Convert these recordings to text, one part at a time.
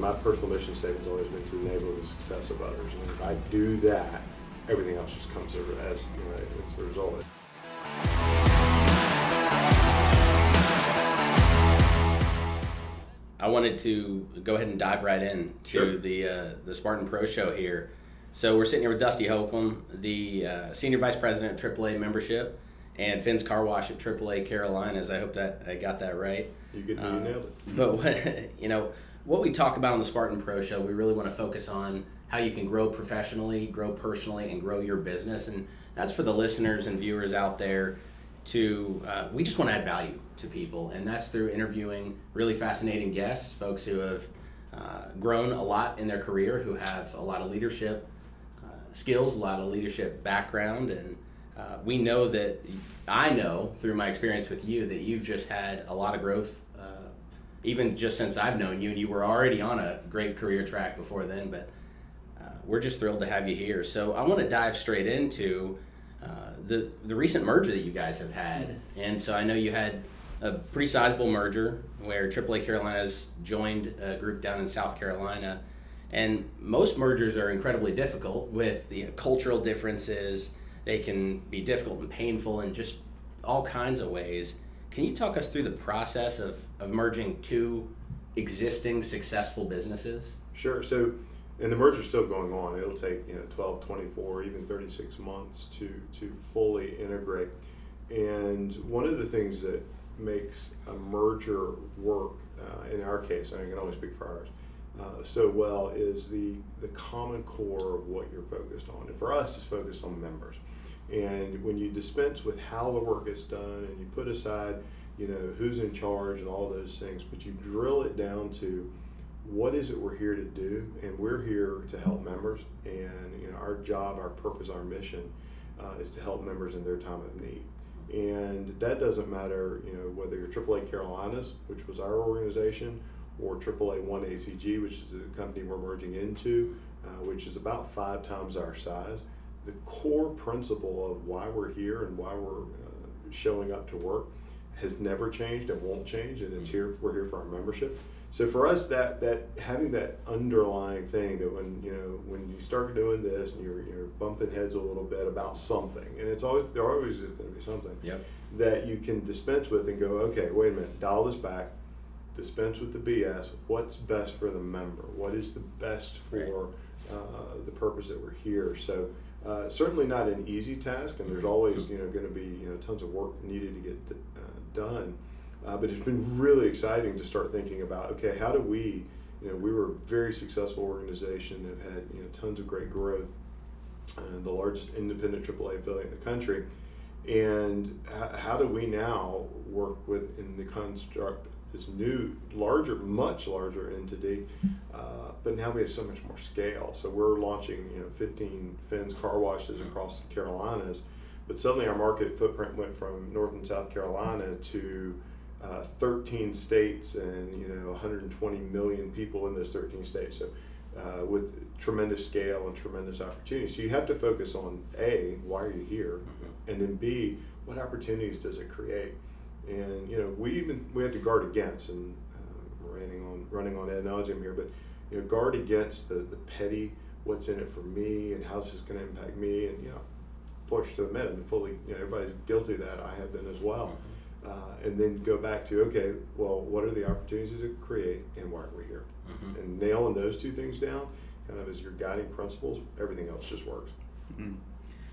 my personal mission statement has always been to enable the success of others. And if I do that, everything else just comes as, you know, as a result. I wanted to go ahead and dive right in to Sure. the uh, the Spartan Pro Show here. So we're sitting here with Dusty Holcomb, the uh, senior vice president of AAA membership, and Fins Car Wash at AAA Carolinas. I hope that I got that right. You, get, you Uh, nailed it. But what, you know, what we talk about on the Spartan Pro Show, we really want to focus on how you can grow professionally, grow personally, and grow your business. And that's for the listeners and viewers out there. To uh, we just want to add value to people, and that's through interviewing really fascinating guests, folks who have uh, grown a lot in their career, who have a lot of leadership uh, skills, a lot of leadership background, and uh, we know that I know through my experience with you that you've just had a lot of growth, even just since I've known you, and you were already on a great career track before then. But uh, we're just thrilled to have you here. So I want to dive straight into uh, the the recent merger that you guys have had, and so I know you had a pretty sizable merger where AAA Carolinas joined a group down in South Carolina. And most mergers are incredibly difficult with the cultural differences. They can be difficult and painful in just all kinds of ways. Can you talk us through the process of, of merging two existing successful businesses? Sure. So, and the merger's still going on. It'll take you know 12, 24, even 36 months to to fully integrate. And one of the things that makes a merger work, uh, in our case, I can only speak for ours, uh, so well is the the common core of what you're focused on. And for us, it's focused on members. And when you dispense with how the work is done, and you put aside, you know, who's in charge and all those things, but you drill it down to what is it we're here to do? And we're here to help members. And you know our job our purpose our mission uh, is to help members in their time of need. And that doesn't matter you know whether you're aaa carolinas which was our organization or aaa 1 acg which is the company we're merging into uh, which is about five times our size the core principle of why we're here and why we're uh, showing up to work has never changed and won't change and it's here we're here for our membership. So for us that that having that underlying thing that when you know when you start doing this and you're you're bumping heads a little bit about something and it's always there always is going to be something Yep. that you can dispense with and go okay wait a minute dial this back dispense with the bs what's best for the member? What is the best for uh, the purpose that we're here? So uh, certainly not an easy task and there's always you know going to be you know tons of work needed to get uh, done. Uh, but it's been really exciting to start thinking about okay, how do we, you know, we were a very successful organization that had you know tons of great growth, uh, the largest independent AAA affiliate in the country, and h- how do we now work with in the construct this new larger, much larger entity, uh, but now we have so much more scale. So we're launching you know 15 Fins car washes across the Carolinas. But suddenly our market footprint went from North and South Carolina to uh, 13 states and you know 120 million people in those 13 states. So uh, with tremendous scale and tremendous opportunity. So you have to focus on a why are you here, and then b what opportunities does it create. And you know we even we have to guard against and uh, running on running on ad nauseum here, but you know guard against the the petty what's in it for me and how's this going to impact me and you know fortunate to admit I'm fully you know everybody's guilty of that I have been as well. Uh, and then go back to okay, well, what are the opportunities to create, and why are we here? Mhm. And nailing those two things down, kind of as your guiding principles, everything else just works. Mhm.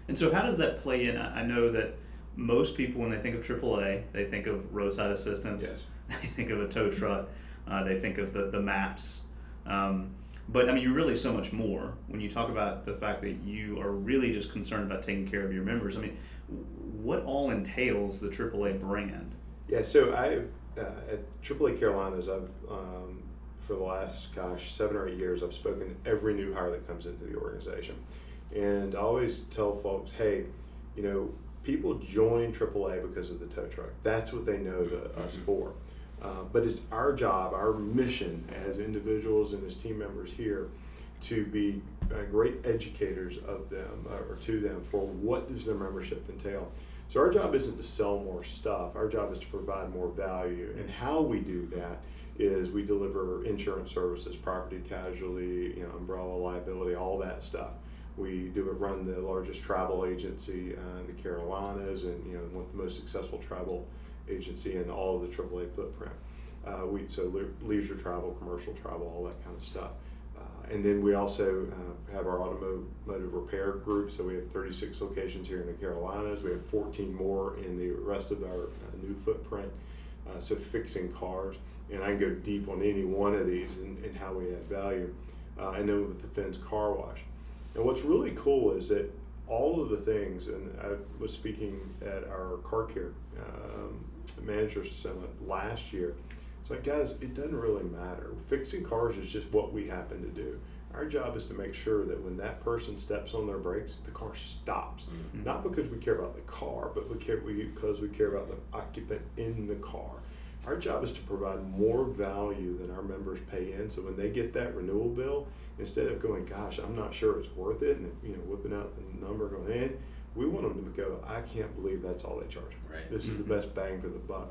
And so, how does that play in? I I know that most people, when they think of AAA, they think of roadside assistance. Yes. They think of a tow truck. Uh, they think of the the maps. Um, but I mean, you're really so much more when you talk about the fact that you are really just concerned about taking care of your members. I mean, what all entails the AAA brand? Yeah, so I uh, at AAA Carolinas, I've um, for the last gosh seven or eight years, I've spoken to every new hire that comes into the organization, and I always tell folks, hey, you know, people join AAA because of the tow truck. That's what they know the, us for. Uh, but it's our job, our mission as individuals and as team members here, to be uh, great educators of them uh, or to them for what does their membership entail. So our job isn't to sell more stuff. Our job is to provide more value. And how we do that is we deliver insurance services, property, casualty, you know, umbrella liability, all that stuff. We do run the largest travel agency uh, in the Carolinas, and you know, one of the most successful travel agency in all of the AAA footprint. Uh, we so le- leisure travel, commercial travel, all that kind of stuff. Uh, and then we also uh, have our automotive repair group. So we have 36 locations here in the Carolinas. We have 14 more in the rest of our uh, new footprint. So fixing cars, and I can go deep on any one of these and, and how we add value. And then with the Fins Car Wash. And what's really cool is that all of the things, and I was speaking at our car care um, manager summit last year. It's like, guys, it doesn't really matter. Fixing cars is just what we happen to do. Our job is to make sure that when that person steps on their brakes, the car stops. Mm-hmm. Not because we care about the car, but we care, we, because we care about the occupant in the car. Our job is to provide more value than our members pay in. So when they get that renewal bill, instead of going, gosh, I'm not sure it's worth it, and you know, whipping out the number going, in, eh, we want them to go, I can't believe that's all they charge. Right. This is the mm-hmm. best bang for the buck.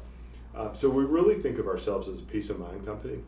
Uh, so we really think of ourselves as a peace of mind company.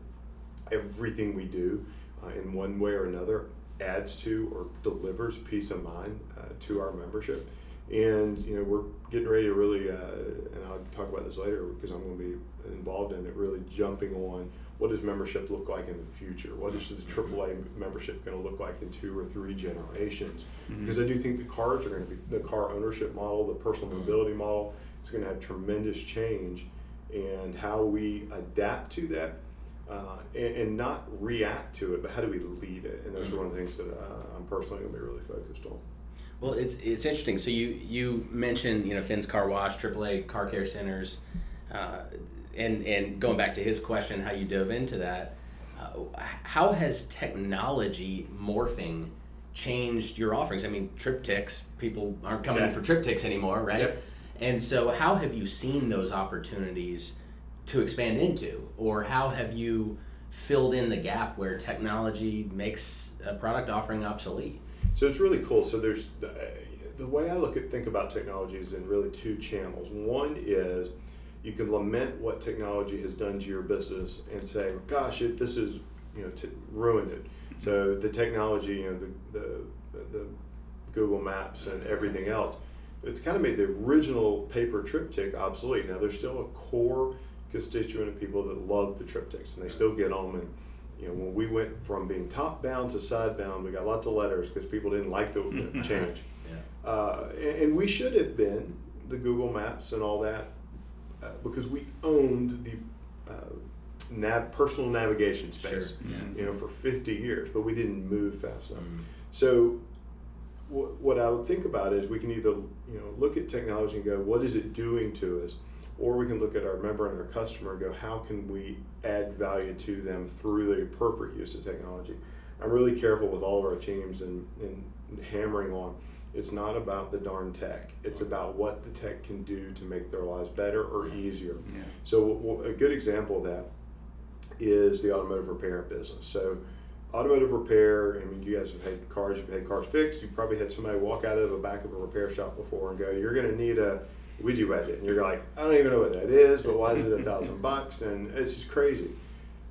Everything we do, uh, in one way or another, adds to or delivers peace of mind uh, to our membership. And you know we're getting ready to really, uh, and I'll talk about this later because I'm going to be involved in it. Really jumping on what does membership look like in the future? What is the AAA membership going to look like in two or three generations? Mm-hmm. Because I do think the cars are going to be the car ownership model, the personal mm-hmm. mobility model is going to have tremendous change, and how we adapt to that. Uh, and, and, not react to it, but how do we lead it? And those mm-hmm. are one of the things that uh, I'm personally going to be really focused on. Well, it's it's interesting. So you you mentioned you know Fins Car Wash, AAA car care centers. Uh, and and going back to his question, how you dove into that, uh, how has technology morphing changed your offerings? I mean, TripTiks people aren't coming yeah. in for TripTiks anymore, right? Yep. And so, how have you seen those opportunities to expand into, or how have you filled in the gap where technology makes a product offering obsolete? So it's really cool. So there's uh, the way I look at think about technology is in really two channels. One is you can lament what technology has done to your business and say, "Gosh, it, this is you know t- ruined it." So the technology, you know, the, the the Google Maps and everything else, it's kind of made the original paper TripTik obsolete. Now there's still a core constituent of people that love the TripTiks and they still get them. And you know, when we went from being top bound to side bound, we got lots of letters because people didn't like the change. Yeah. Uh, and, and we should have been the Google Maps and all that uh, because we owned the uh, nav- personal navigation space, sure. yeah. you know, for 50 years, but we didn't move fast enough. Mm. So w- what I would think about is we can either, you know, look at technology and go, what is it doing to us? Or we can look at our member and our customer and go, how can we add value to them through the appropriate use of technology? I'm really careful with all of our teams and, and hammering on it's not about the darn tech. It's about what the tech can do to make their lives better or easier. Yeah. So, a good example of that is the automotive repair business. So, automotive repair, I mean, you guys have had cars, you've had cars fixed. You've probably had somebody walk out of the back of a repair shop before and go, You're going to need a Ouija budget. And you're like, I don't even know what that is, but why is it a thousand bucks? And it's just crazy.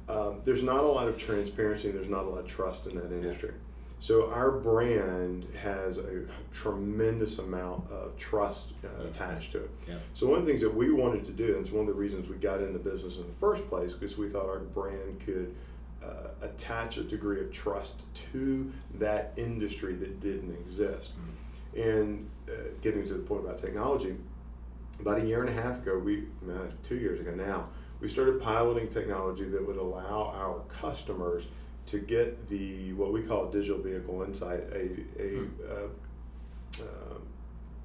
Um, there's not a lot of transparency, there's not a lot of trust in that industry. Yeah. So our brand has a tremendous amount of trust uh, attached to it. Yeah. So one of the things that we wanted to do, and it's one of the reasons we got in the business in the first place, because we thought our brand could uh, attach a degree of trust to that industry that didn't exist. Mm-hmm. And uh, getting to the point about technology, about a year and a half ago, we two years ago now, we started piloting technology that would allow our customers to get the what we call digital vehicle insight, a, a hmm. uh, uh,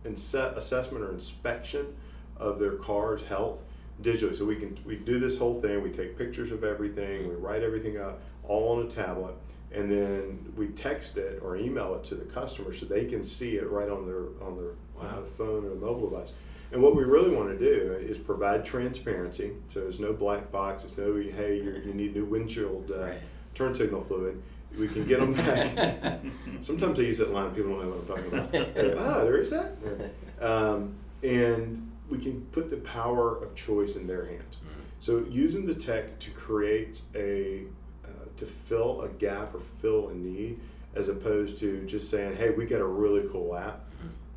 inset, assessment or inspection of their car's health digitally. So we can we do this whole thing. We take pictures of everything. We write everything up all on a tablet, and then we text it or email it to the customer so they can see it right on their on their uh, phone or mobile device. And what we really want to do is provide transparency. So there's no black box. It's no hey you need new windshield. Uh, right turn signal fluid. We can get them back. Sometimes I use that line. People don't know what I'm talking about. ah, there is that. Um, and we can put the power of choice in their hands. So using the tech to create a uh, to fill a gap or fill a need, as opposed to just saying, "Hey, we got a really cool app."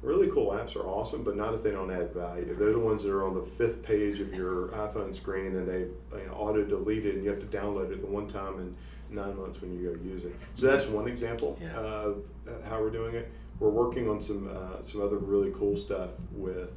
Really cool apps are awesome, but not if they don't add value. They're the ones that are on the fifth page of your iPhone screen and they you know, auto deleted and you have to download it the one time in nine months when you go use it. So that's one example Yeah. of how we're doing it. We're working on some uh, some other really cool stuff with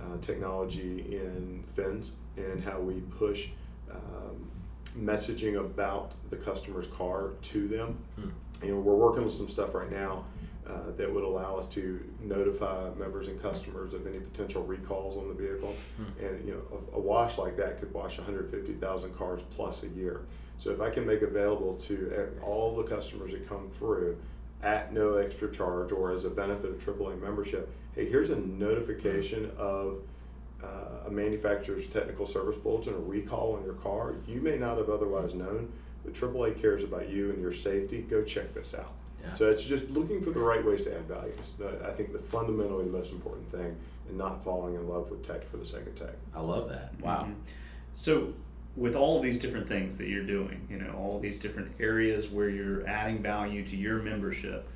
uh, technology in fins and how we push um, messaging about the customer's car to them. Hmm. You know, we're working on some stuff right now uh, that would allow us to notify members and customers of any potential recalls on the vehicle. Hmm. And you know, a, a wash like that could wash 150,000 cars plus a year. So if I can make available to all the customers that come through at no extra charge or as a benefit of AAA membership, hey, here's a notification of uh, a manufacturer's technical service bulletin, a recall on your car. You may not have otherwise known, but AAA cares about you and your safety. Go check this out. Yeah. So it's just looking for the right ways to add value. It's the, I think the fundamentally the most important thing, and not falling in love with tech for the sake of tech. I love that. Wow. Mhm. So, with all these different things that you're doing, you know, all these different areas where you're adding value to your membership,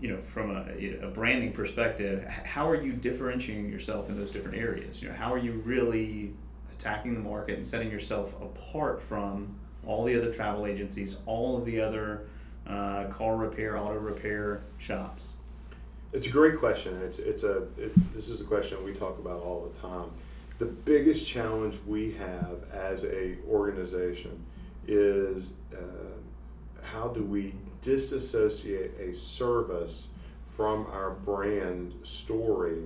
you know, from a, a branding perspective, how are you differentiating yourself in those different areas? You know, how are you really attacking the market and setting yourself apart from all the other travel agencies, all of the other uh, car repair, auto repair shops? It's a great question. It's it's a it, this is a question we talk about all the time. The biggest challenge we have as a organization is uh, how do we disassociate a service from our brand story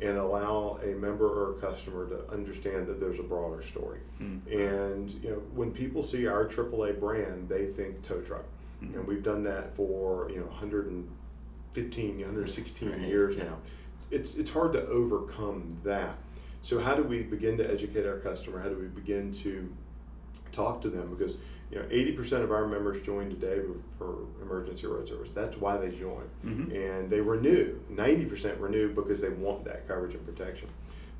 and allow a member or a customer to understand that there's a broader story. Mm. And you know, when people see our AAA brand, they think tow truck, Mhm. and we've done that for you know 115, 116 Right, years yeah. now. It's it's hard to overcome that. So how do we begin to educate our customer? How do we begin to talk to them? Because you know, 80% of our members join today for emergency road service. That's why they join Mhm. and they renew 90% renew because they want that coverage and protection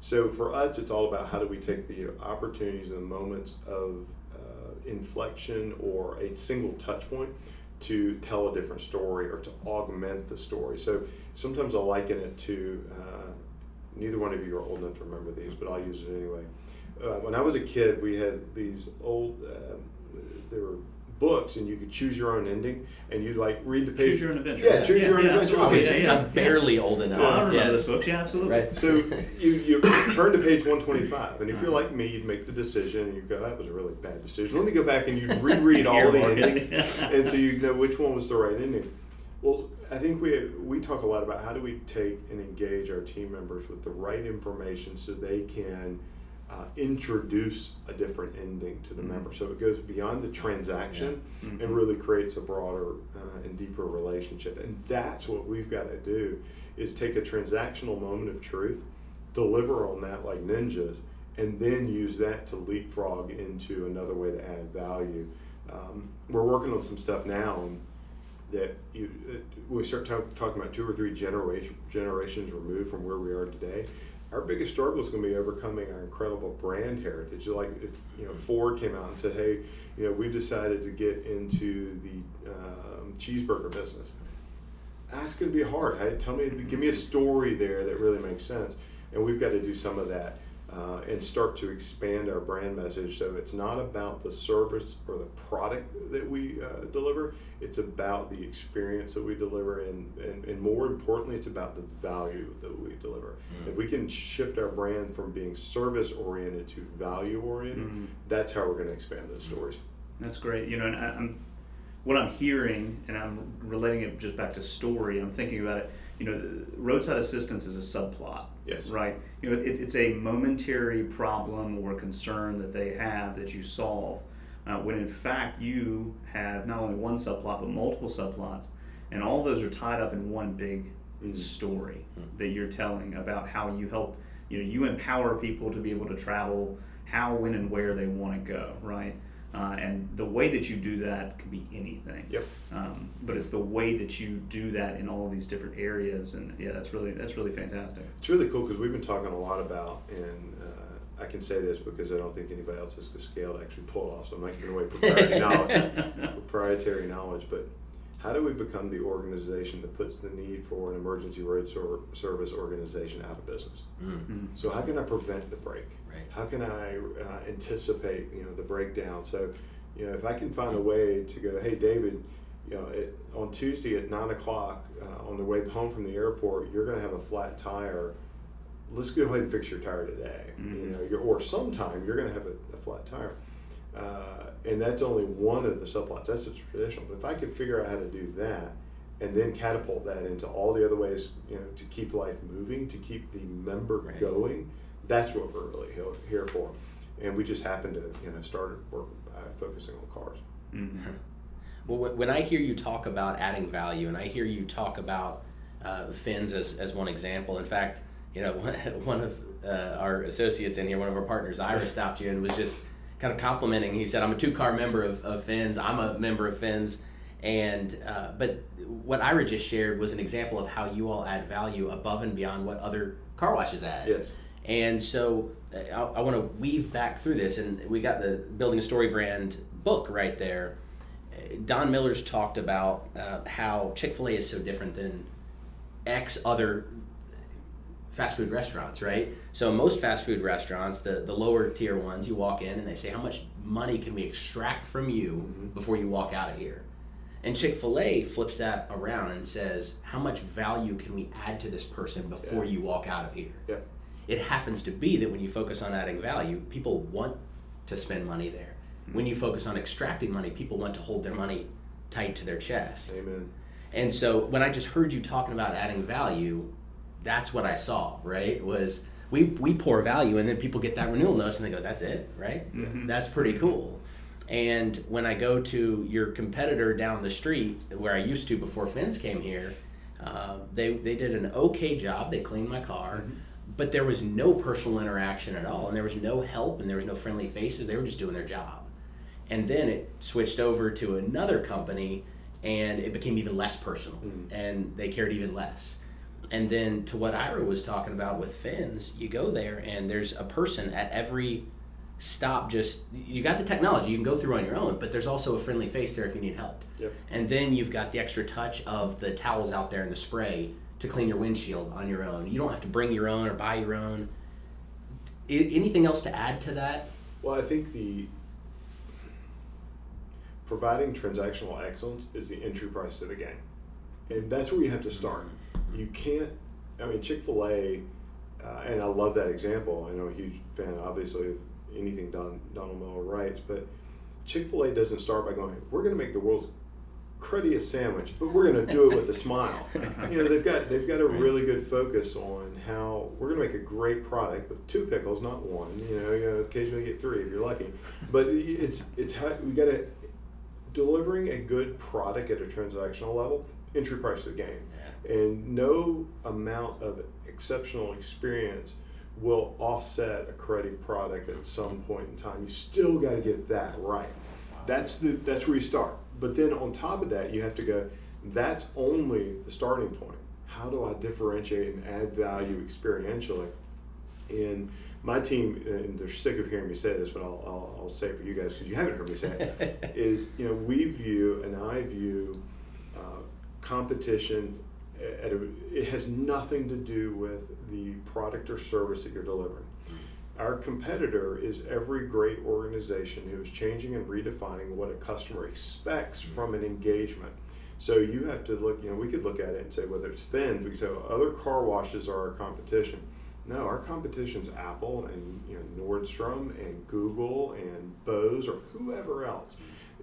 so for us it's all about how do we take the opportunities and the moments of uh, inflection or a single touch point to tell a different story or to augment the story so sometimes i liken it to uh, neither one of you are old enough to remember these but i'll use it anyway uh, when i was a kid we had these old um, there were books and you could choose your own ending and you'd like read the page Choose your own adventure. yeah, choose your own yeah, adventure. absolutely. Okay, Yeah, I'm yeah, yeah. barely old enough. I remember yes. those books. Yeah, absolutely. Right. So you, you turn to page 125, and if you're like me, you'd make the decision, and you go, that was a really bad decision. Let me go back and you'd reread all the endings, and so you know which one was the right ending. Well, I think we, we talk a lot about how do we take and engage our team members with the right information so they can uh, introduce a different ending to the Mhm. member. So it goes beyond the transaction Yeah. Mhm. and really creates a broader uh, and deeper relationship. And that's what we've got to do is take a transactional moment of truth, deliver on that like ninjas, and then use that to leapfrog into another way to add value. Um, we're working on some stuff now and that you uh, we start talk, talking about two or three generation, generations removed from where we are today. Our biggest struggle is going to be overcoming our incredible brand heritage. Like if you know Ford came out and said, "Hey, you know we've decided to get into the um, cheeseburger business," that's going to be hard. Tell me, give me a story there that really makes sense, and we've got to do some of that uh, and start to expand our brand message. So it's not about the service or the product that we uh, deliver; it's about the experience that we deliver, and, and and more importantly, it's about the value that we deliver. Mm. If we can shift our brand from being service oriented to value oriented, Mhm. that's how we're going to expand those stories. That's great. You know, and I, I'm what I'm hearing, and I'm relating it just back to story. I'm thinking about it. You know, roadside assistance is a subplot. Yes. Right. You know, it, it's a momentary problem or concern that they have that you solve, uh, when in fact you have not only one subplot but multiple subplots, and all those are tied up in one big Mhm. story that you're telling about how you help. You know, you empower people to be able to travel how, when, and where they want to go. Right. Uh, and the way that you do that can be anything. Yep. Um, but it's the way that you do that in all of these different areas, and yeah, that's really that's really fantastic. It's really cool because we've been talking a lot about, and uh, I can say this because I don't think anybody else has the scale to actually pull it off. So I'm not giving away proprietary knowledge, proprietary knowledge. But how do we become the organization that puts the need for an emergency road sor- service organization out of business? Mm-hmm. So how can I prevent the break? Right. How can I uh, anticipate, you know, the breakdown? So, you know, if I can find a way to go, hey, David, you know, it, on Tuesday at nine o'clock uh, on the way home from the airport, you're going to have a flat tire. Let's go ahead and fix your tire today. You Mhm. know, you're, or sometime you're going to have a, a flat tire. Uh, and that's only one of the subplots. That's the traditional. But if I could figure out how to do that, and then catapult that into all the other ways, you know, to keep life moving, to keep the member Right. going, that's what we're really here, for. And we just happen to, you know, started work uh, focusing on cars. Mhm. Well, when- I hear you talk about adding value, and I hear you talk about uh, fins as, as one example, in fact, you know, one, of uh, our associates in here, one of our partners, Ira, stopped you and was just kind of complimenting. He said, "I'm a two car member of, of Fins. I'm a member of Fins." And uh, but what Ira just shared was an example of how you all add value above and beyond what other car washes add. Yes. And so uh, I, I want to weave back through this, and we got the Building a StoryBrand book right there. Don Miller's talked about uh, how Chick fil A is so different than X other fast food restaurants, right? So most fast food restaurants, the, the lower tier ones, you walk in and they say, How much money can we extract from you Mhm. before you walk out of here? And Chick fil A flips that around and says, How much value can we add to this person before Yeah. you walk out of here? Yep. It happens to be that when you focus on adding value, people want to spend money there. When you focus on extracting money, people want to hold their money tight to their chest. Amen. And so when I just heard you talking about adding value, that's what I saw, right? Was we, we pour value and then people get that renewal notice and they go, that's it, right? Mhm. That's pretty cool. And when I go to your competitor down the street, where I used to before Fins came here, uh, they, they did an okay job. They cleaned my car, but there was no personal interaction at all. And there was no help and there was no friendly faces. They were just doing their job. And then it switched over to another company and it became even less personal Mhm. and they cared even less. And then to what Ira was talking about with fins, you go there and there's a person at every stop just you got the technology you can go through on your own but there's also a friendly face there if you need help Yep. and then you've got the extra touch of the towels out there and the spray to clean your windshield on your own you don't have to bring your own or buy your own I- anything else to add to that Well, I think the providing transactional excellence is the entry price to the game, and that's where you have to start. You can't. I mean, Chick Fil A, uh, and I love that example. I know a huge fan, obviously, of anything Don Donald Miller writes, but Chick Fil A doesn't start by going, "We're going to make the world's cruddiest sandwich, but we're going to do it with a smile." you know, they've got they've got a really good focus on how we're going to make a great product with two pickles, not one. You know, you know, occasionally get three if you're lucky, but it's it's how we got to delivering a good product at a transactional level. Entry price of the game, and no amount of exceptional experience will offset a credit product at some point in time. You still got to get that right. That's the that's where you start. But then on top of that, you have to go. That's only the starting point. How do I differentiate and add value experientially? And my team, uh, and they're sick of hearing me say this, but I'll, I'll, I'll say it for you guys because you haven't heard me say it. is you know we view and I view uh, competition uh, at a, it has nothing to do with the product or service that you're delivering. Mm-hmm. Our competitor is every great organization who is changing and redefining what a customer expects mm-hmm. from an engagement. So you have to look, you know, we could look at it and say whether it's Fins, we could say well, other car washes are our competition. No, our competition's Apple and you know Nordstrom and Google and Bose or whoever else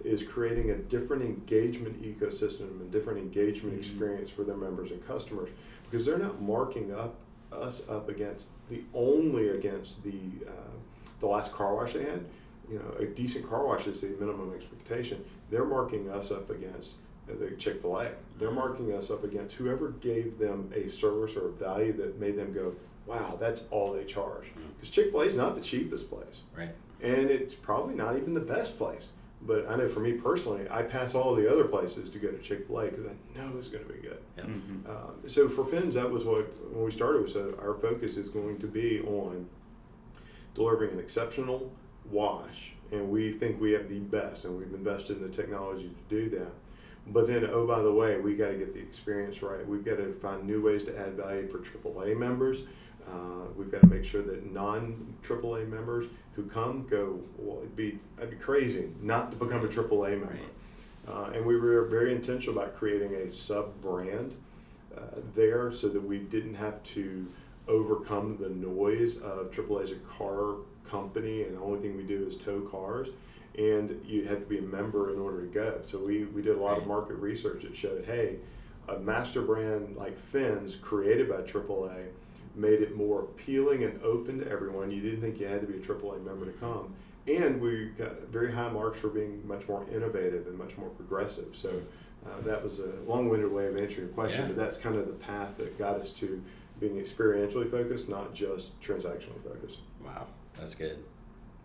is creating a different engagement ecosystem and different engagement Mhm. experience for their members and customers because they're not marking up us up against the only against the uh, the last car wash they had. You know, a decent car wash is the minimum expectation. They're marking us up against the Chick Fil A. They're marking us up against whoever gave them a service or a value that made them go, "Wow, that's all they charge." Because Chick Fil A is not the cheapest place. right and it's probably not even the best place. But I know for me personally, I pass all the other places to go to Chick Fil A because I know it's going to be good. Yeah. Mhm. Um, so for Fins, that was what when we started. We said our focus is going to be on delivering an exceptional wash, and we think we have the best, and we've invested in the technology to do that. But then, oh by the way, we got to get the experience right. We've got to find new ways to add value for AAA members. Uh, we've got to make sure that non AAA members who come go. Well, it'd be I'd be crazy not to become a AAA member. Right. Uh, and we were very intentional about creating a sub brand uh, there so that we didn't have to overcome the noise of AAA as a car company and the only thing we do is tow cars. And you have to be a member in order to go. So we, we did a lot of market research that showed, hey, a master brand like Fins created by AAA made it more appealing and open to everyone. You didn't think you had to be a AAA member to come. And we got very high marks for being much more innovative and much more progressive. So uh, that was a long-winded way of answering your question, Yeah. but that's kind of the path that got us to being experientially focused, not just transactionally focused. Wow, that's good.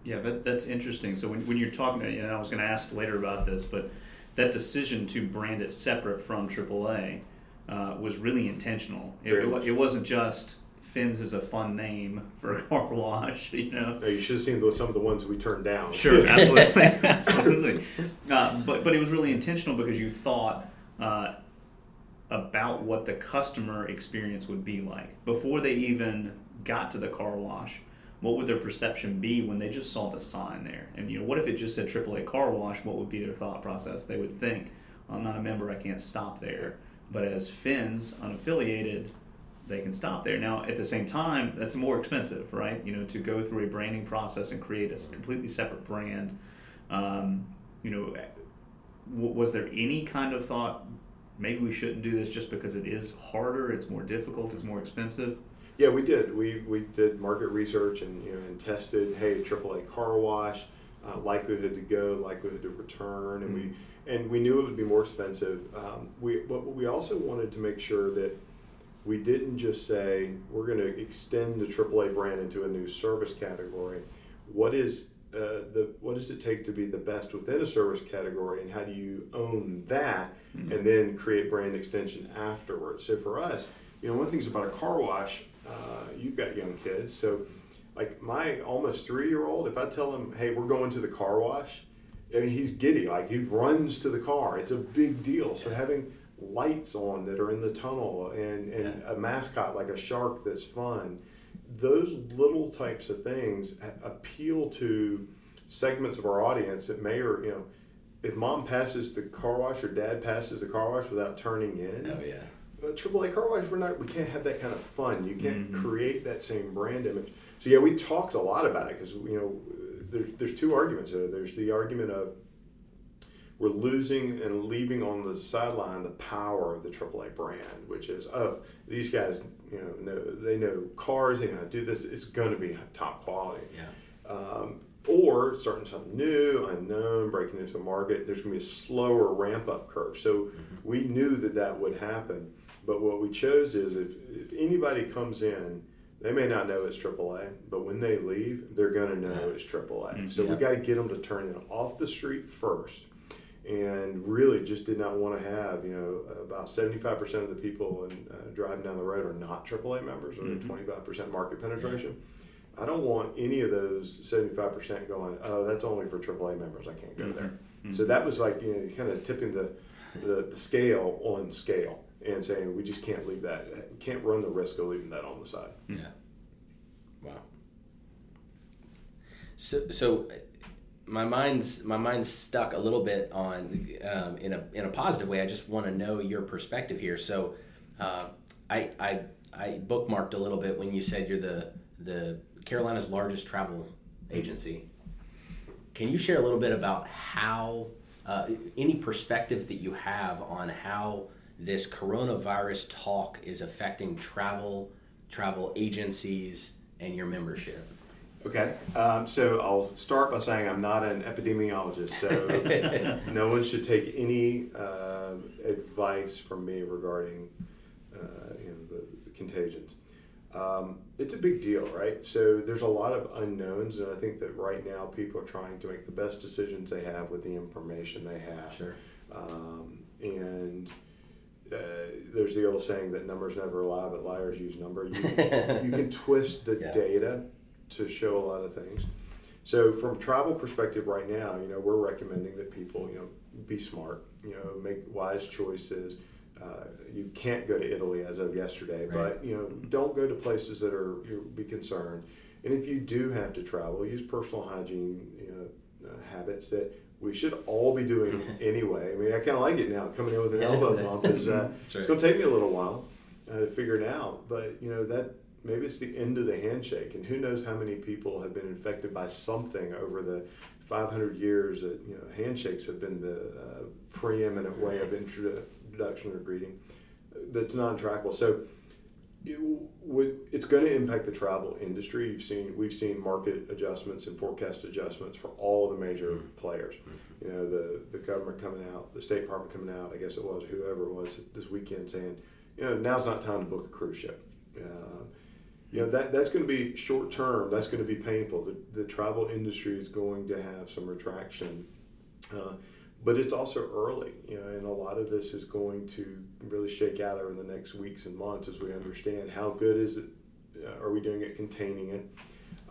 Yeah, but that's interesting. So when, when you're talking, and I was going to ask later about this, but that decision to brand it separate from AAA uh, was really intentional. It, it, it wasn't just Fins is a fun name for a car wash, you know. Now, you should have seen those, some of the ones we turned down. Sure, absolutely, absolutely. Uh, but but it was really intentional because you thought uh, about what the customer experience would be like before they even got to the car wash. What would their perception be when they just saw the sign there? And you know, what if it just said AAA car wash? What would be their thought process? They would think, "I'm not a member. I can't stop there." But as Fins unaffiliated, they can stop there. Now, at the same time, that's more expensive, right? You know, to go through a branding process and create a completely separate brand. Um, you know, w- was there any kind of thought maybe we shouldn't do this just because it is harder, it's more difficult, it's more expensive? Yeah, we did. We we did market research and you know and tested. Hey, AAA car wash, uh, likelihood to go, likelihood to return, and we and we knew it would be more expensive. Um, we but we also wanted to make sure that we didn't just say we're going to extend the AAA brand into a new service category. What is uh, the what does it take to be the best within a service category, and how do you own that, and then create brand extension afterwards? So for us, you know, one of the things about a car wash, uh, you've got young kids, so like my almost three year old, if I tell him, hey, we're going to the car wash, I mean, he's giddy. Like he runs to the car. It's a big deal. So having lights on that are in the tunnel and, and a mascot like a shark that's fun, those little types of things appeal to segments of our audience that may or you know, if mom passes the car wash or dad passes the car wash without turning in, Oh yeah. uh, AAA car wash, we're not, we can't have that kind of fun. You can't Mhm. create that same brand image. So yeah, we talked a lot about it because you know, there's there's two arguments there. There's the argument of we're losing and leaving on the sideline the power of the AAA brand, which is oh these guys you know, know they know cars, they know how to do this. It's going to be top quality. Yeah. Um, or starting something new, unknown, breaking into a market, there's going to be a slower ramp up curve. So we knew that that would happen. But what we chose is if, if anybody comes in, they may not know it's AAA, but when they leave, they're going to know Yeah. it's AAA. Mhm. So we Yeah. got to get them to turn in off the street first. And really, just did not want to have you know about seventy five percent of the people in, uh, driving down the road are not AAA members, or Mhm. twenty five percent market penetration. I don't want any of those seventy five percent going. Oh, that's only for AAA members. I can't go there. Mhm. So that was like you know kind of tipping the, the the scale on scale and saying we just can't leave that. We can't run the risk of leaving that on the side. Yeah. Wow. So, so my mind's my mind's stuck a little bit on um, in a in a positive way. I just want to know your perspective here. So, uh, I I I bookmarked a little bit when you said you're the the Carolina's largest travel agency. Can you share a little bit about how uh, any perspective that you have on how this coronavirus talk is affecting travel, travel agencies, and your membership? Okay, um, so I'll start by saying I'm not an epidemiologist, so no one should take any um advice from me regarding uh, you know, the, the contagions. Um, it's a big deal, right? So there's a lot of unknowns, and I think that right now people are trying to make the best decisions they have with the information they have. Sure. Um, and uh, there's the old saying that numbers never lie, but liars use number. You can, you can twist the Yeah. data to show a lot of things. So from travel perspective, right now, you know, we're recommending that people, you know, be smart, you know, make wise choices. Uh, you can't go to Italy as of yesterday, Right. but you know, don't go to places that are you'll be concerned. And if you do have to travel, use personal hygiene, you know, uh, habits that we should all be doing anyway. I mean, I kind of like it now. Coming in with an elbow bump is uh, That's it's going to take me a little while uh, to figure it out. But you know that maybe it's the end of the handshake, and who knows how many people have been infected by something over the 500 years that you know handshakes have been the uh, preeminent way of introduction or greeting uh, that's non-trackable. So it would it's going to impact the travel industry. You've seen we've seen market adjustments and forecast adjustments for all the major players. You know the the government coming out, the State Department coming out. I guess it was whoever it was this weekend saying, you know, now's not time to book a cruise ship. Uh, know that that's going to be short term. That's going to be painful. The, the travel industry is going to have some retraction, uh, but it's also early. You know, and a lot of this is going to really shake out over the next weeks and months as we understand how good is it. Uh, are we doing it containing it?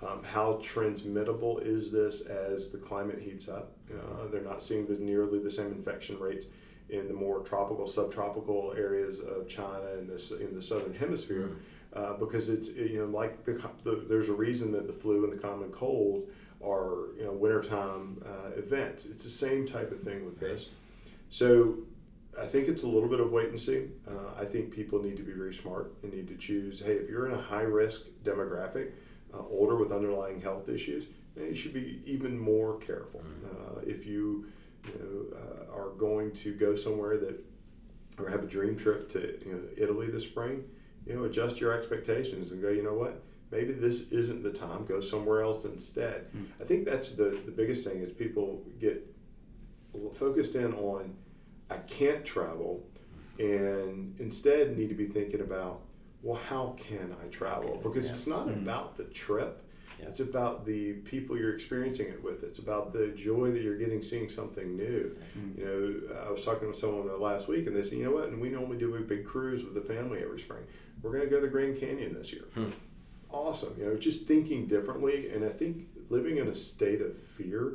Um, how transmittable is this as the climate heats up? Uh, they're not seeing the nearly the same infection rates in the more tropical, subtropical areas of China and this in the southern hemisphere uh, because it's you know like the, the there's a reason that the flu and the common cold are you know wintertime uh, events. It's the same type of thing with this. So I think it's a little bit of wait and see. Uh, I think people need to be very smart and need to choose. Hey, if you're in a high risk demographic, uh, older with underlying health issues, then you should be even more careful. Uh, if you you know uh, are going to go somewhere that or have a dream trip to you know, Italy this spring, you know, adjust your expectations and go, you know what, maybe this isn't the time, go somewhere else instead. Hmm. I think that's the, the biggest thing is people get focused in on, I can't travel, and instead need to be thinking about, well, how can I travel? Because Yeah. it's not hmm. about the trip. Yeah. It's about the people you're experiencing it with. It's about the joy that you're getting seeing something new. Hmm. You know, I was talking with someone last week, and they said, you know what? And we normally do a big cruise with the family every spring. We're going to go to the Grand Canyon this year. Hmm. Awesome. You know, just thinking differently, and I think living in a state of fear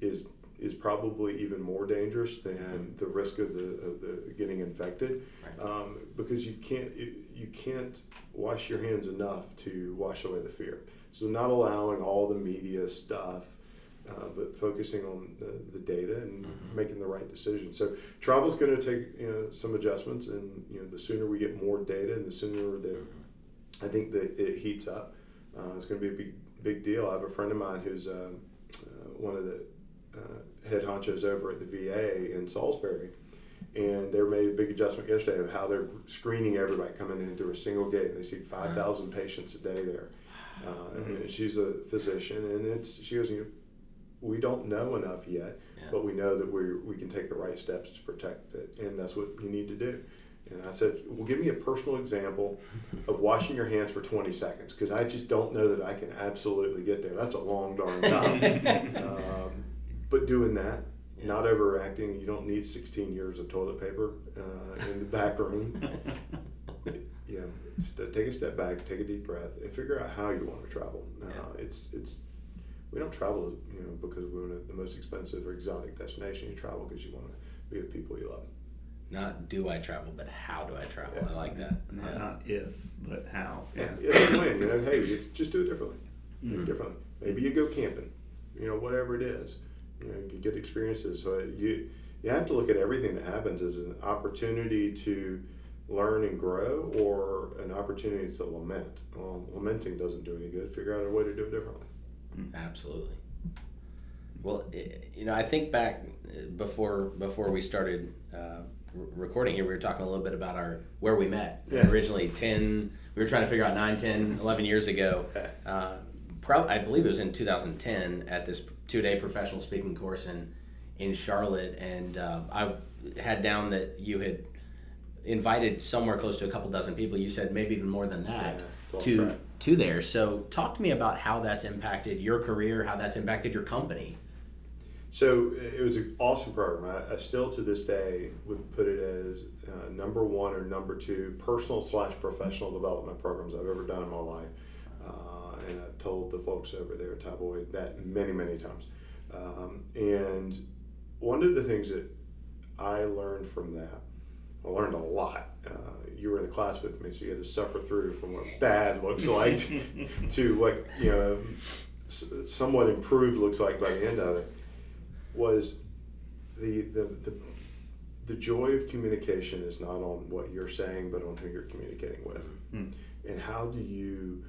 is is probably even more dangerous than the risk of the of the getting infected, Right. um, because you can't you, you can't wash your hands enough to wash away the fear. So not allowing all the media stuff, uh, but focusing on the, the data and making the right decision. So travel is going to take you know some adjustments, and you know the sooner we get more data, and the sooner that I think that it heats up. Uh, it's going to be a big big deal. I have a friend of mine who's um, uh, one of the uh, head honchos over at the VA in Salisbury, and they made a big adjustment yesterday of how they're screening everybody coming in through a single gate. And they see five thousand patients a day there. Uh, and she's a physician, and it's she goes, you know, we don't know enough yet, Yeah. but we know that we we can take the right steps to protect it, and that's what you need to do. And I said, well, give me a personal example of washing your hands for 20 seconds, because I just don't know that I can absolutely get there. That's a long darn time. um, but doing that, not overreacting, you don't need 16 years of toilet paper uh, in the back room. you know, st- take a step back, take a deep breath, and figure out how you want to travel. Uh, Yeah. It's it's we don't travel, you know, because we want the most expensive or exotic destination. You travel because you want to be with people you love. Not do I travel, but how do I travel? Yeah. I like that. Not, Yeah. not if, but how. Yeah, Yeah. if and when, you know, hey, you just do it differently. Do Mhm. it differently. Maybe you go camping, you know, whatever it is. You know, you get experiences. So you you have to look at everything that happens as an opportunity to learn and grow, or an opportunity to lament. Well, lamenting doesn't do any good. Figure out a way to do it differently. Absolutely. Well, you know, I think back uh, before before we started uh, recording here, we were talking a little bit about our where we met. Yeah. Originally, ten. We were trying to figure out 9, 10, 11 years ago. Uh, prob- I believe it was in 2010 at this two day professional speaking course in in Charlotte, and uh, I had down that you had invited somewhere close to a couple dozen people. You said maybe even more than that Yeah, to track. To there. So talk to me about how that's impacted your career, how that's impacted your company. So it was an awesome program. I, I still to this day would put it as uh, number one or number two personal slash professional development programs I've ever done in my life. Uh, and I've told the folks over there at Tyboy that many, many times. Um, and one of the things that I learned from that, I learned a lot. Uh, you were in the class with me, so you had to suffer through from what bad looks like to what you know somewhat improved looks like by the end of it was the, the the the joy of communication is not on what you're saying but on who you're communicating with Mm. and how do you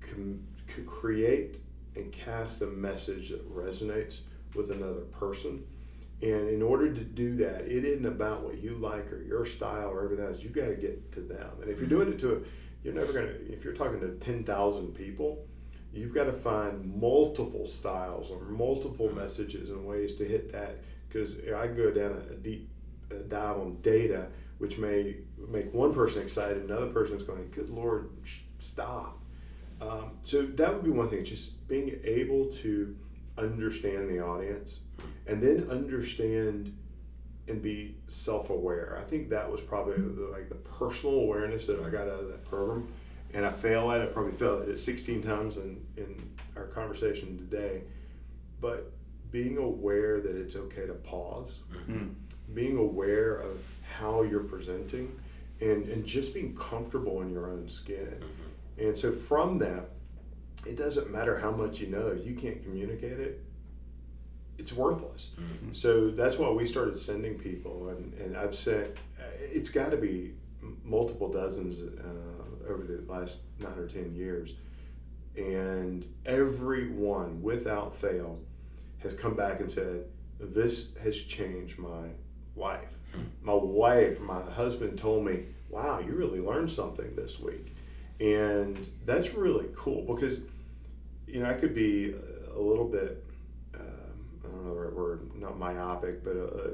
com- create and cast a message that resonates with another person and in order to do that it isn't about what you like or your style or everything else. You got to get to them. And if you're doing it to a you're never going to if you're talking to 10,000 people you've got to find multiple styles or multiple messages and ways to hit that. Because I go down a, deep dive on data which may make one person excited another person's going good lord stop. Um, so that would be one thing just being able to understand the audience and then understand and be self-aware i think that was probably the, like the personal awareness that i got out of that program and I fail at it. Probably failed at it 16 times in, in our conversation today. But being aware that it's okay to pause, Mm. being aware of how you're presenting, and, and just being comfortable in your own skin. And so from that, it doesn't matter how much you know, if you can't communicate it, it's worthless. Mm-hmm. So that's why we started sending people, and, and I've sent, uh, it's got to be multiple dozens uh, over the last nine or ten years. And everyone, without fail, has come back and said, This has changed my life. Hmm. My wife, my husband told me, Wow, you really learned something this week. And that's really cool because, you know, I could be a little bit, know the right word, not myopic, but uh,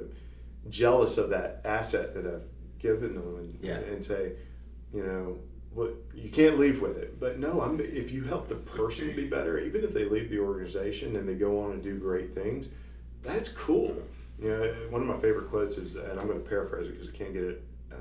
jealous of that asset that I've given them and, Yeah. and say, you know, what you can't leave with it. But no, I'm if you help the person be better, even if they leave the organization and they go on and do great things, that's cool. You know, one of my favorite quotes is, and I'm going to paraphrase it because I can't get it uh,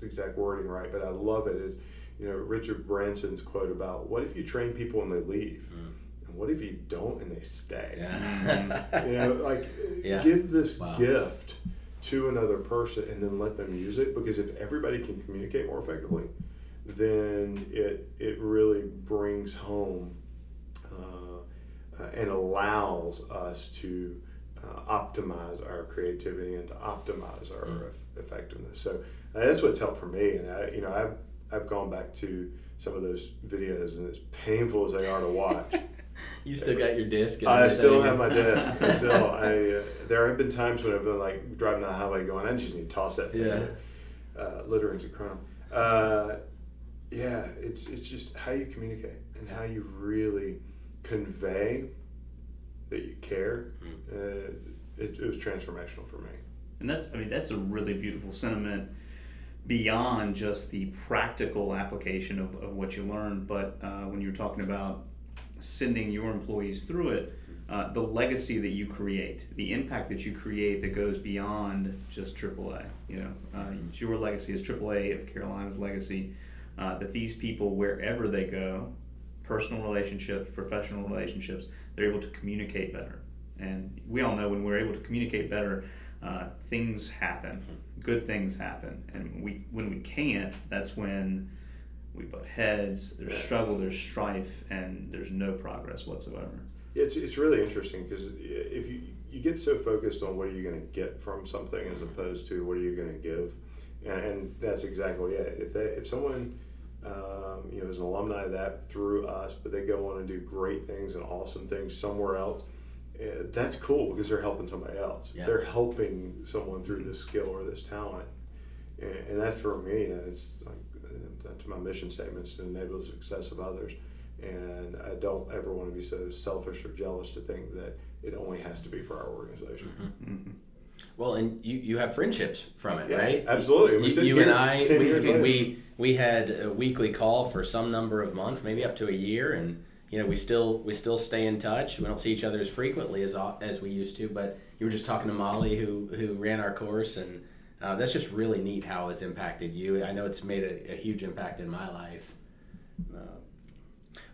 the exact wording right, but I love it. Is you know Richard Branson's quote about what if you train people and they leave, and what if you don't and they stay? Yeah. you know, like Yeah. give this Wow. gift to another person and then let them use it because if everybody can communicate more effectively, then it it really brings home uh, uh, and allows us to uh, optimize our creativity and to optimize our Mm. eff- effectiveness. So uh, that's what's helped for me. And I, you know, I've I've gone back to some of those videos, and as painful as they are to watch. you still got your disc. and I still have my desk. so I uh, there have been times when I've been like driving down the highway going, I just need to toss that. thing. Yeah. Uh, litterings a crime. Uh, yeah, it's it's just how you communicate and how you really convey that you care. Hmm. Uh, it, it was transformational for me. And that's, I mean, that's a really beautiful sentiment beyond just the practical application of, of what you learned. But uh, when you're talking about sending your employees through it, uh, the legacy that you create, the impact that you create that goes beyond just AAA. You know, uh, your legacy is AAA of Carolina's legacy. Uh, that these people, wherever they go, personal relationships, professional relationships, they're able to communicate better. And we all know when we're able to communicate better, uh, things happen, good things happen. And we, when we can't, that's when we butt heads. There's struggle, there's strife, and there's no progress whatsoever. It's, it's really interesting because if you, you get so focused on what are you going to get from something as opposed to what are you going to give, and, and that's exactly it. If they, if someone um, you know is an alumni of that through us, but they go on and do great things and awesome things somewhere else, eh, that's cool because they're helping somebody else. Yeah. They're helping someone through this skill or this talent, and, and that's for me. and It's like Uh, that's my mission statements to enable the success of others. And I don't ever want to be so selfish or jealous to think that it only has to be for our organization. hmm Well, and you, you have friendships from it, Yeah, right? absolutely. We You, you and I, we, I mean, we we had a weekly call for some number of months, maybe up to a year, and you know we still we still stay in touch. We don't see each other as frequently as uh, as we used to, but you were just talking to Molly, who who ran our course, and uh, that's just really neat how it's impacted you. I know it's made a, a huge impact in my life. Uh,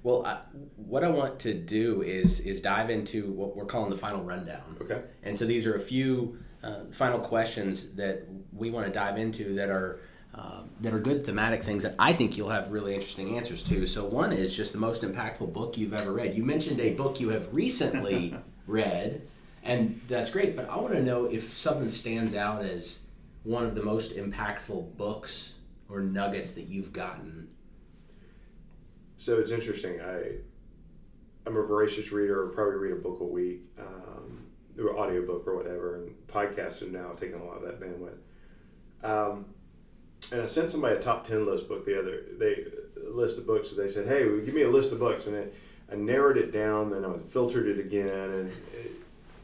well, I, what I want to do is is dive into what we're calling the final rundown. Okay. And so these are a few uh, final questions that we want to dive into that are um, that are good thematic things that I think you'll have really interesting answers to. So one is just the most impactful book you've ever read. You mentioned a book you have recently read, and that's great. But I want to know if something stands out as one of the most impactful books or nuggets that you've gotten. So it's interesting. I I'm a voracious reader. I Probably read a book a week, um, or audiobook or whatever. And podcasts are now taking a lot of that bandwidth. Um, and I sent somebody a top ten list book the other they list of books. And they said, "Hey, give me a list of books." And I, I narrowed it down. Then I filtered it again. And it,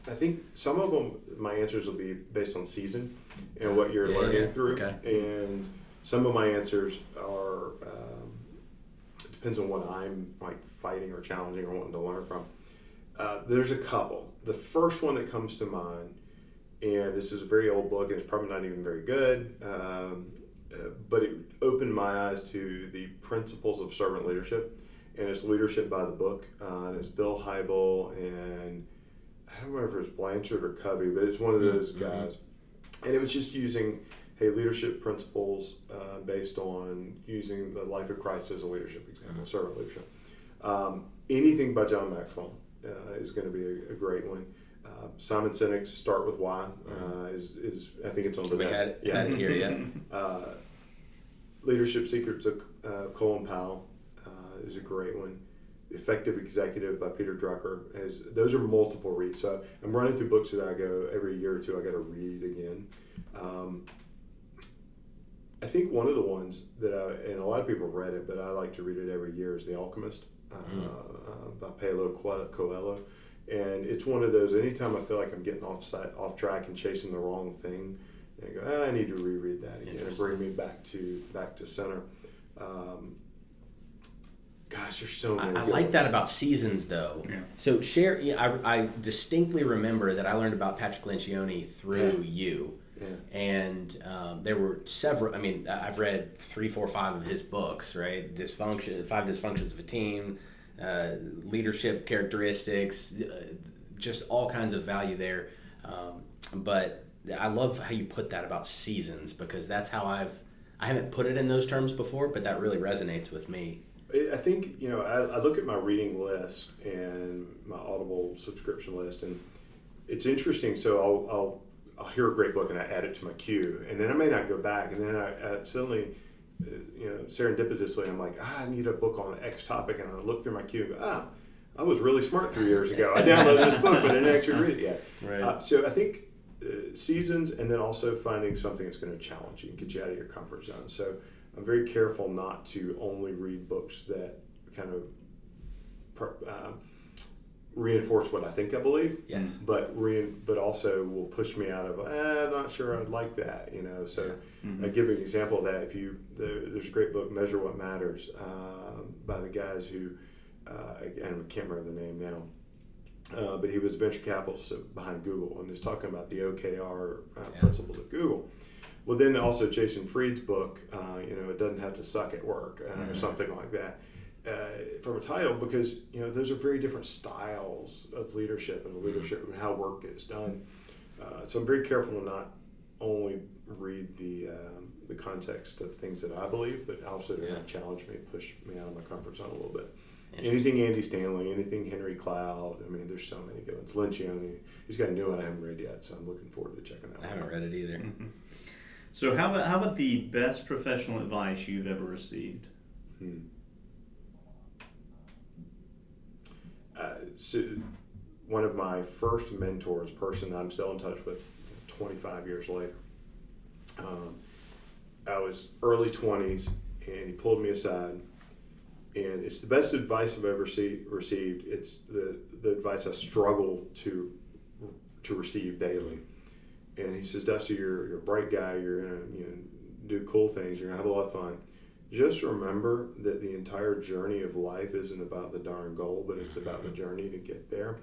I think some of them, my answers will be based on season and what you're Yeah, learning yeah. through. Okay. And some of my answers are. Um, it depends on what I'm like fighting or challenging or wanting to learn from. Uh, there's a couple. The first one that comes to mind, and this is a very old book, and it's probably not even very good, um, uh, but it opened my eyes to the principles of servant leadership, and it's Leadership by the Book. Uh, and it's Bill Hybels, and I don't remember if it's Blanchard or Covey, but it's one of those Mhm. guys. And it was just using hey, leadership principles uh, based on using the life of Christ as a leadership example, servant leadership. Um, anything by John Maxwell uh, is going to be a, a great one. Uh, Simon Sinek's Start with Why uh, is, is, I think it's on the We best. had, had it here yet. Uh, Leadership Secrets of uh, Colin Powell uh, is a great one. Effective Executive by Peter Drucker. Has, those are multiple reads. So I'm running through books that I go every year or two, I got to read again. Um, I think one of the ones that I, and a lot of people read it, but I like to read it every year is The Alchemist uh, Mm. uh, by Paulo Co- Coelho. And it's one of those, anytime I feel like I'm getting off, site, off track and chasing the wrong thing, I go, ah, I need to reread that again and bring me back to back to center. Um, gosh, you're so. I, I like that about seasons, though. Yeah. So share. Yeah, I, I distinctly remember that I learned about Patrick Lencioni through Yeah. you, Yeah. and um, there were several. I mean, I- I've read three, four, five of his books. Right, dysfunction, five dysfunctions of a team, uh, leadership characteristics, uh, just all kinds of value there. Um, but I love how you put that about seasons because that's how I've. I haven't put it in those terms before, but that really resonates with me. I I think you know. I, I look at my reading list and my Audible subscription list, and it's interesting. So I'll, I'll I'll hear a great book and I add it to my queue, and then I may not go back, and then I, I suddenly, uh, you know, serendipitously, I'm like, ah, I need a book on X topic, and I look through my queue and go, ah, I was really smart three years ago. I downloaded this book, but I didn't actually read it yet. Right. Uh, so I think uh, seasons, and then also finding something that's going to challenge you and get you out of your comfort zone. So I'm very careful not to only read books that kind of per- um, reinforce what I think I believe, Yes. but re- but also will push me out of. Eh, I'm not sure I'd like that, you know. So Mhm. I give an example of that. If you there, there's a great book, Measure What Matters, um, by the guys who uh, I, I can't remember the name now. Uh, but he was venture capitalist behind Google and is talking about the OKR uh, Yeah. principles of Google. Well, then also Jason Fried's book, uh, you know, it doesn't have to suck at work uh, or Mhm. something like that. Uh, from a title, because you know those are very different styles of leadership and leadership and how work gets done. Uh, so I'm very careful to not only read the um, the context of things that I believe, but also to Yeah. challenge me, push me out of my comfort zone a little bit. Anything Andy Stanley, anything Henry Cloud. I mean, there's so many good ones. Lencioni, he's got a new one I haven't read yet, so I'm looking forward to checking that I one haven't out. read it either. So how about how about the best professional advice you've ever received? Hmm. Uh, so one of my first mentors, person I'm still in touch with 25 years later, um, I was early 20s and he pulled me aside and it's the best advice I've ever see, received. It's the, the advice I struggle to to receive daily. And he says, Dusty, you're, you're a bright guy. You're gonna you know, do cool things. You're gonna have a lot of fun. Just remember that the entire journey of life isn't about the darn goal, but it's about the journey to get there.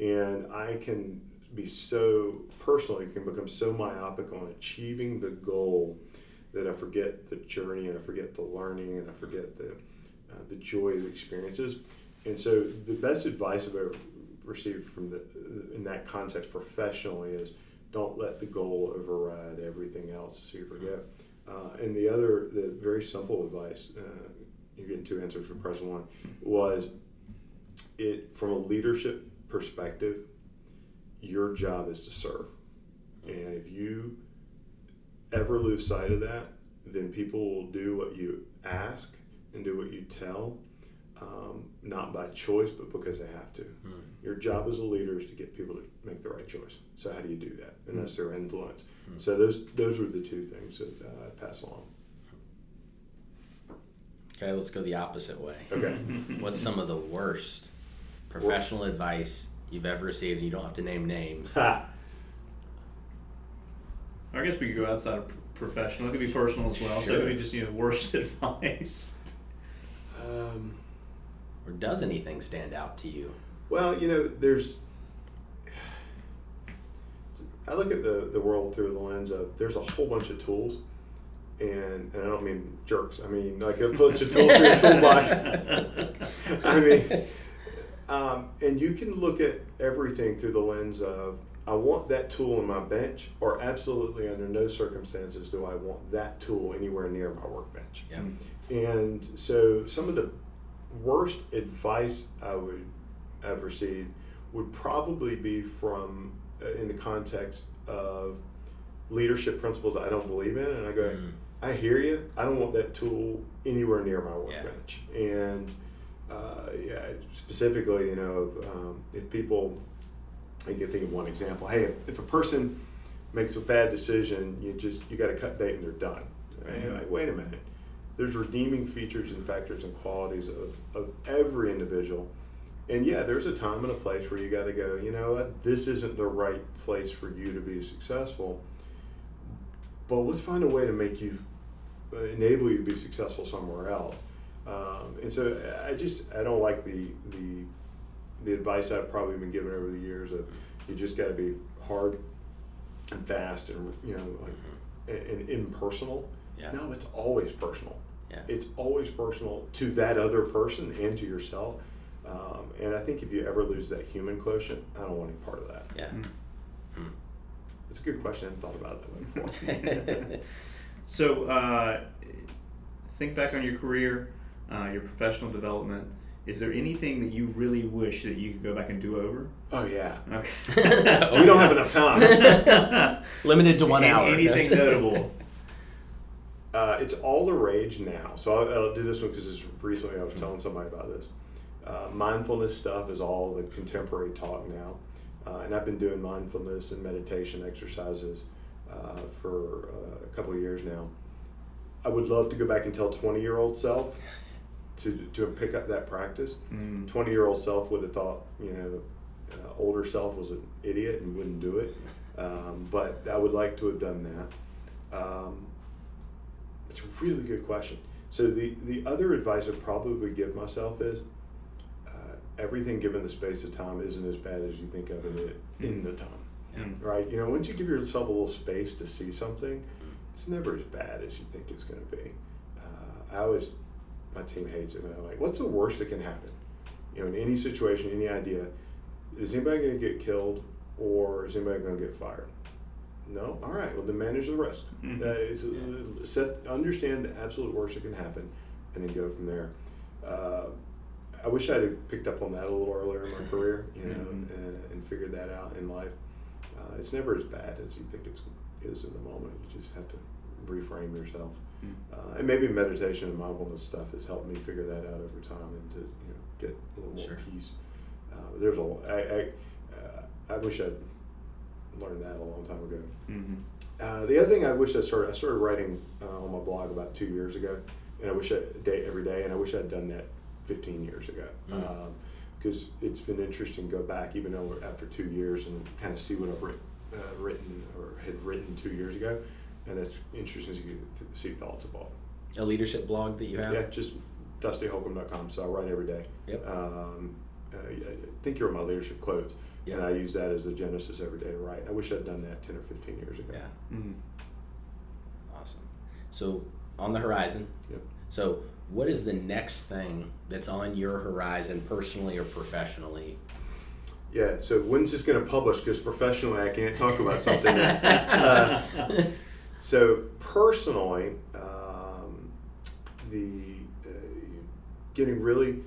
And I can be so personally can become so myopic on achieving the goal that I forget the journey and I forget the learning and I forget the uh, the joy of the experiences. And so the best advice I've ever received from the in that context professionally is don't let the goal override everything else so you forget. Uh, and the other, the very simple advice, uh, you're getting two answers from question one, was it from a leadership perspective, your job is to serve. And if you ever lose sight of that, then people will do what you ask and do what you tell, um, not by choice, but because they have to. Mm. Your job as a leader is to get people to make the right choice. So how do you do that? And that's their influence. Mm. So those those were the two things that uh, I pass along. Okay, let's go the opposite way. Okay. What's some of the worst professional advice you've ever received? You don't have to name names. I guess we could go outside of professional. It could be personal as well. Sure. So it could be just you know worst advice. Um, or does anything stand out to you? Well, you know, there's. I look at the, the world through the lens of there's a whole bunch of tools, and, and I don't mean jerks. I mean like a bunch of tools for your toolbox. I mean, um, and you can look at everything through the lens of I want that tool in my bench, or absolutely under no circumstances do I want that tool anywhere near my workbench. Yeah. And so some of the worst advice I would have received would probably be from uh, in the context of leadership principles I don't believe in, and I go, mm. I hear you. I don't want that tool anywhere near my workbench. Yeah. And uh, yeah, specifically, you know, um, if people I can think of one example. Hey, if, if a person makes a bad decision, you just you got to cut bait and they're done. Right? Mm-hmm. Like, wait a minute. There's redeeming features and factors and qualities of, of every individual. And yeah, there's a time and a place where you got to go, you know what, this isn't the right place for you to be successful. But let's find a way to make you, uh, enable you to be successful somewhere else. Um, and so I just, I don't like the, the the advice I've probably been given over the years of you just got to be hard and fast and you know like mm-hmm. and, and, impersonal. Yeah. No, it's always personal. Yeah. It's always personal to that other person and to yourself. Um, and I think if you ever lose that human quotient, I don't want any part of that. Yeah. Mm. It's a good question. I haven't thought about it that way before. so, uh, think back on your career, uh, your professional development is there anything that you really wish that you could go back and do over? Oh yeah. Okay. we don't have enough time. Limited to one Any, hour. Anything notable? Uh, it's all the rage now. So I'll, I'll do this one because recently I was telling somebody about this. Uh, mindfulness stuff is all the contemporary talk now, uh, and I've been doing mindfulness and meditation exercises uh, for uh, a couple of years now. I would love to go back and tell twenty year old self to to pick up that practice. Mm. Twenty year old self would have thought, you know, uh, older self was an idiot and wouldn't do it. Um, but I would like to have done that. Um, it's a really good question. So the the other advice I'd probably give myself is. Uh, everything given the space of time isn't as bad as you think of it in the time, yeah. right? You know, once you give yourself a little space to see something, it's never as bad as you think it's going to be. Uh, I always my team hates it. And I'm like, what's the worst that can happen? You know, in any situation, any idea, is anybody going to get killed or is anybody going to get fired? No. All right. Well, then manage the risk. Mm-hmm. Uh, yeah. set, understand the absolute worst that can happen, and then go from there. Uh, I wish I'd have picked up on that a little earlier in my career, you know, mm-hmm. and, and, figured that out in life. Uh, it's never as bad as you think it is in the moment. You just have to reframe yourself. Mm. Uh, and maybe meditation and mindfulness stuff has helped me figure that out over time and to you know get a little more sure. peace. Uh, there's a I I, uh, I wish I'd learned that a long time ago. Mm-hmm. Uh, the other thing I wish I started I started writing uh, on my blog about two years ago, and I wish I day every day, and I wish I'd done that 15 years ago. Mm. Um, because it's been interesting to go back even though after two years and kind of see what I've written, uh, written or had written two years ago, and it's interesting to see thoughts of evolve. A leadership blog that you have? Yeah, just dustyholcomb.com. So I write every day. Yep. Um, uh, I think you're my leadership quotes, yep. and I use that as the genesis every day to write. I wish I'd done that 10 or 15 years ago. Yeah. Mm-hmm. Awesome. So on the horizon. Yep. So what is the next thing that's on your horizon personally or professionally yeah. So when's this going to publish? Because professionally, I can't talk about something. uh, so personally, um, the uh, getting really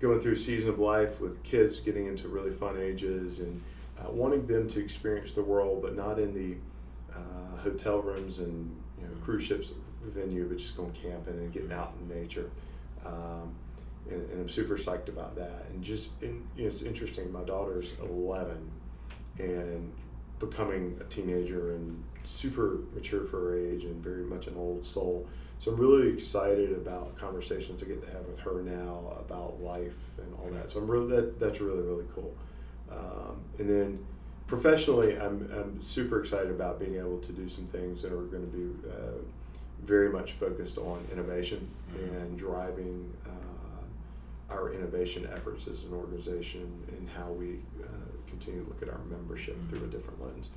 going through a season of life with kids getting into really fun ages and uh, wanting them to experience the world, but not in the uh, hotel rooms and you know, cruise ships venue, but just going camping and getting out in nature. Um, and, and I'm super psyched about that. And just, in, you know, it's interesting. My daughter's 11 and becoming a teenager and super mature for her age and very much an old soul. So I'm really excited about conversations I get to have with her now about life and all that. So I'm really that that's really really cool. Um, and then professionally, I'm I'm super excited about being able to do some things that are going to be uh, very much focused on innovation mm-hmm. and driving. Uh, our innovation efforts as an organization and how we uh, continue to look at our membership mm-hmm. through a different lens.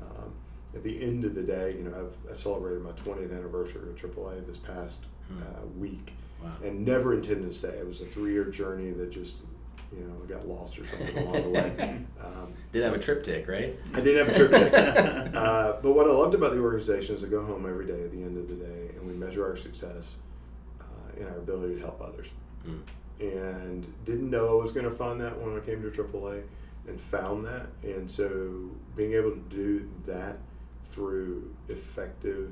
Um, at the end of the day, you know, I've I celebrated my 20th anniversary with AAA this past mm-hmm. uh, week, wow. and never intended to stay. It was a three-year journey that just you know, got lost or something along the way. Um, did have a TripTik, right? I did have a TripTik. uh, but what I loved about the organization is I go home every day at the end of the day and we measure our success uh, in our ability to help others. Mm and didn't know I was going to find that when I came to AAA and found that. And so being able to do that through effective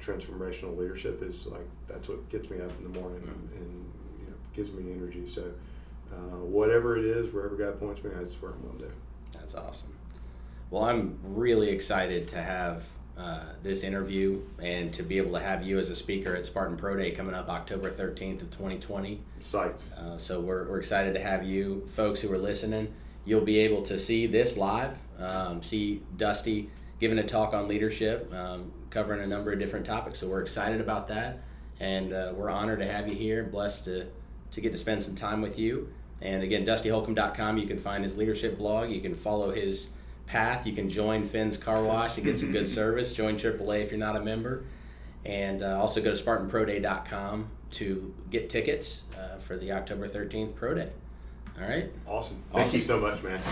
transformational leadership is like that's what gets me up in the morning and, and you know, gives me energy. So uh, whatever it is, wherever God points me, that's where I'm going to do. That's awesome. Well, I'm really excited to have uh, this interview and to be able to have you as a speaker at Spartan Pro Day coming up October 13th of 2020. Psyched. Uh, so we're, we're excited to have you folks who are listening. You'll be able to see this live, um, see Dusty giving a talk on leadership, um, covering a number of different topics. So we're excited about that. And uh, we're honored to have you here, blessed to, to get to spend some time with you. And again, dustyholcomb.com, you can find his leadership blog. You can follow his path. You can join Fins Car Wash to get some good service. Join AAA if you're not a member. And uh, also go to SpartanProDay.com to get tickets uh, for the October 13th Pro Day. All right? Awesome. Thank awesome. you so much, man.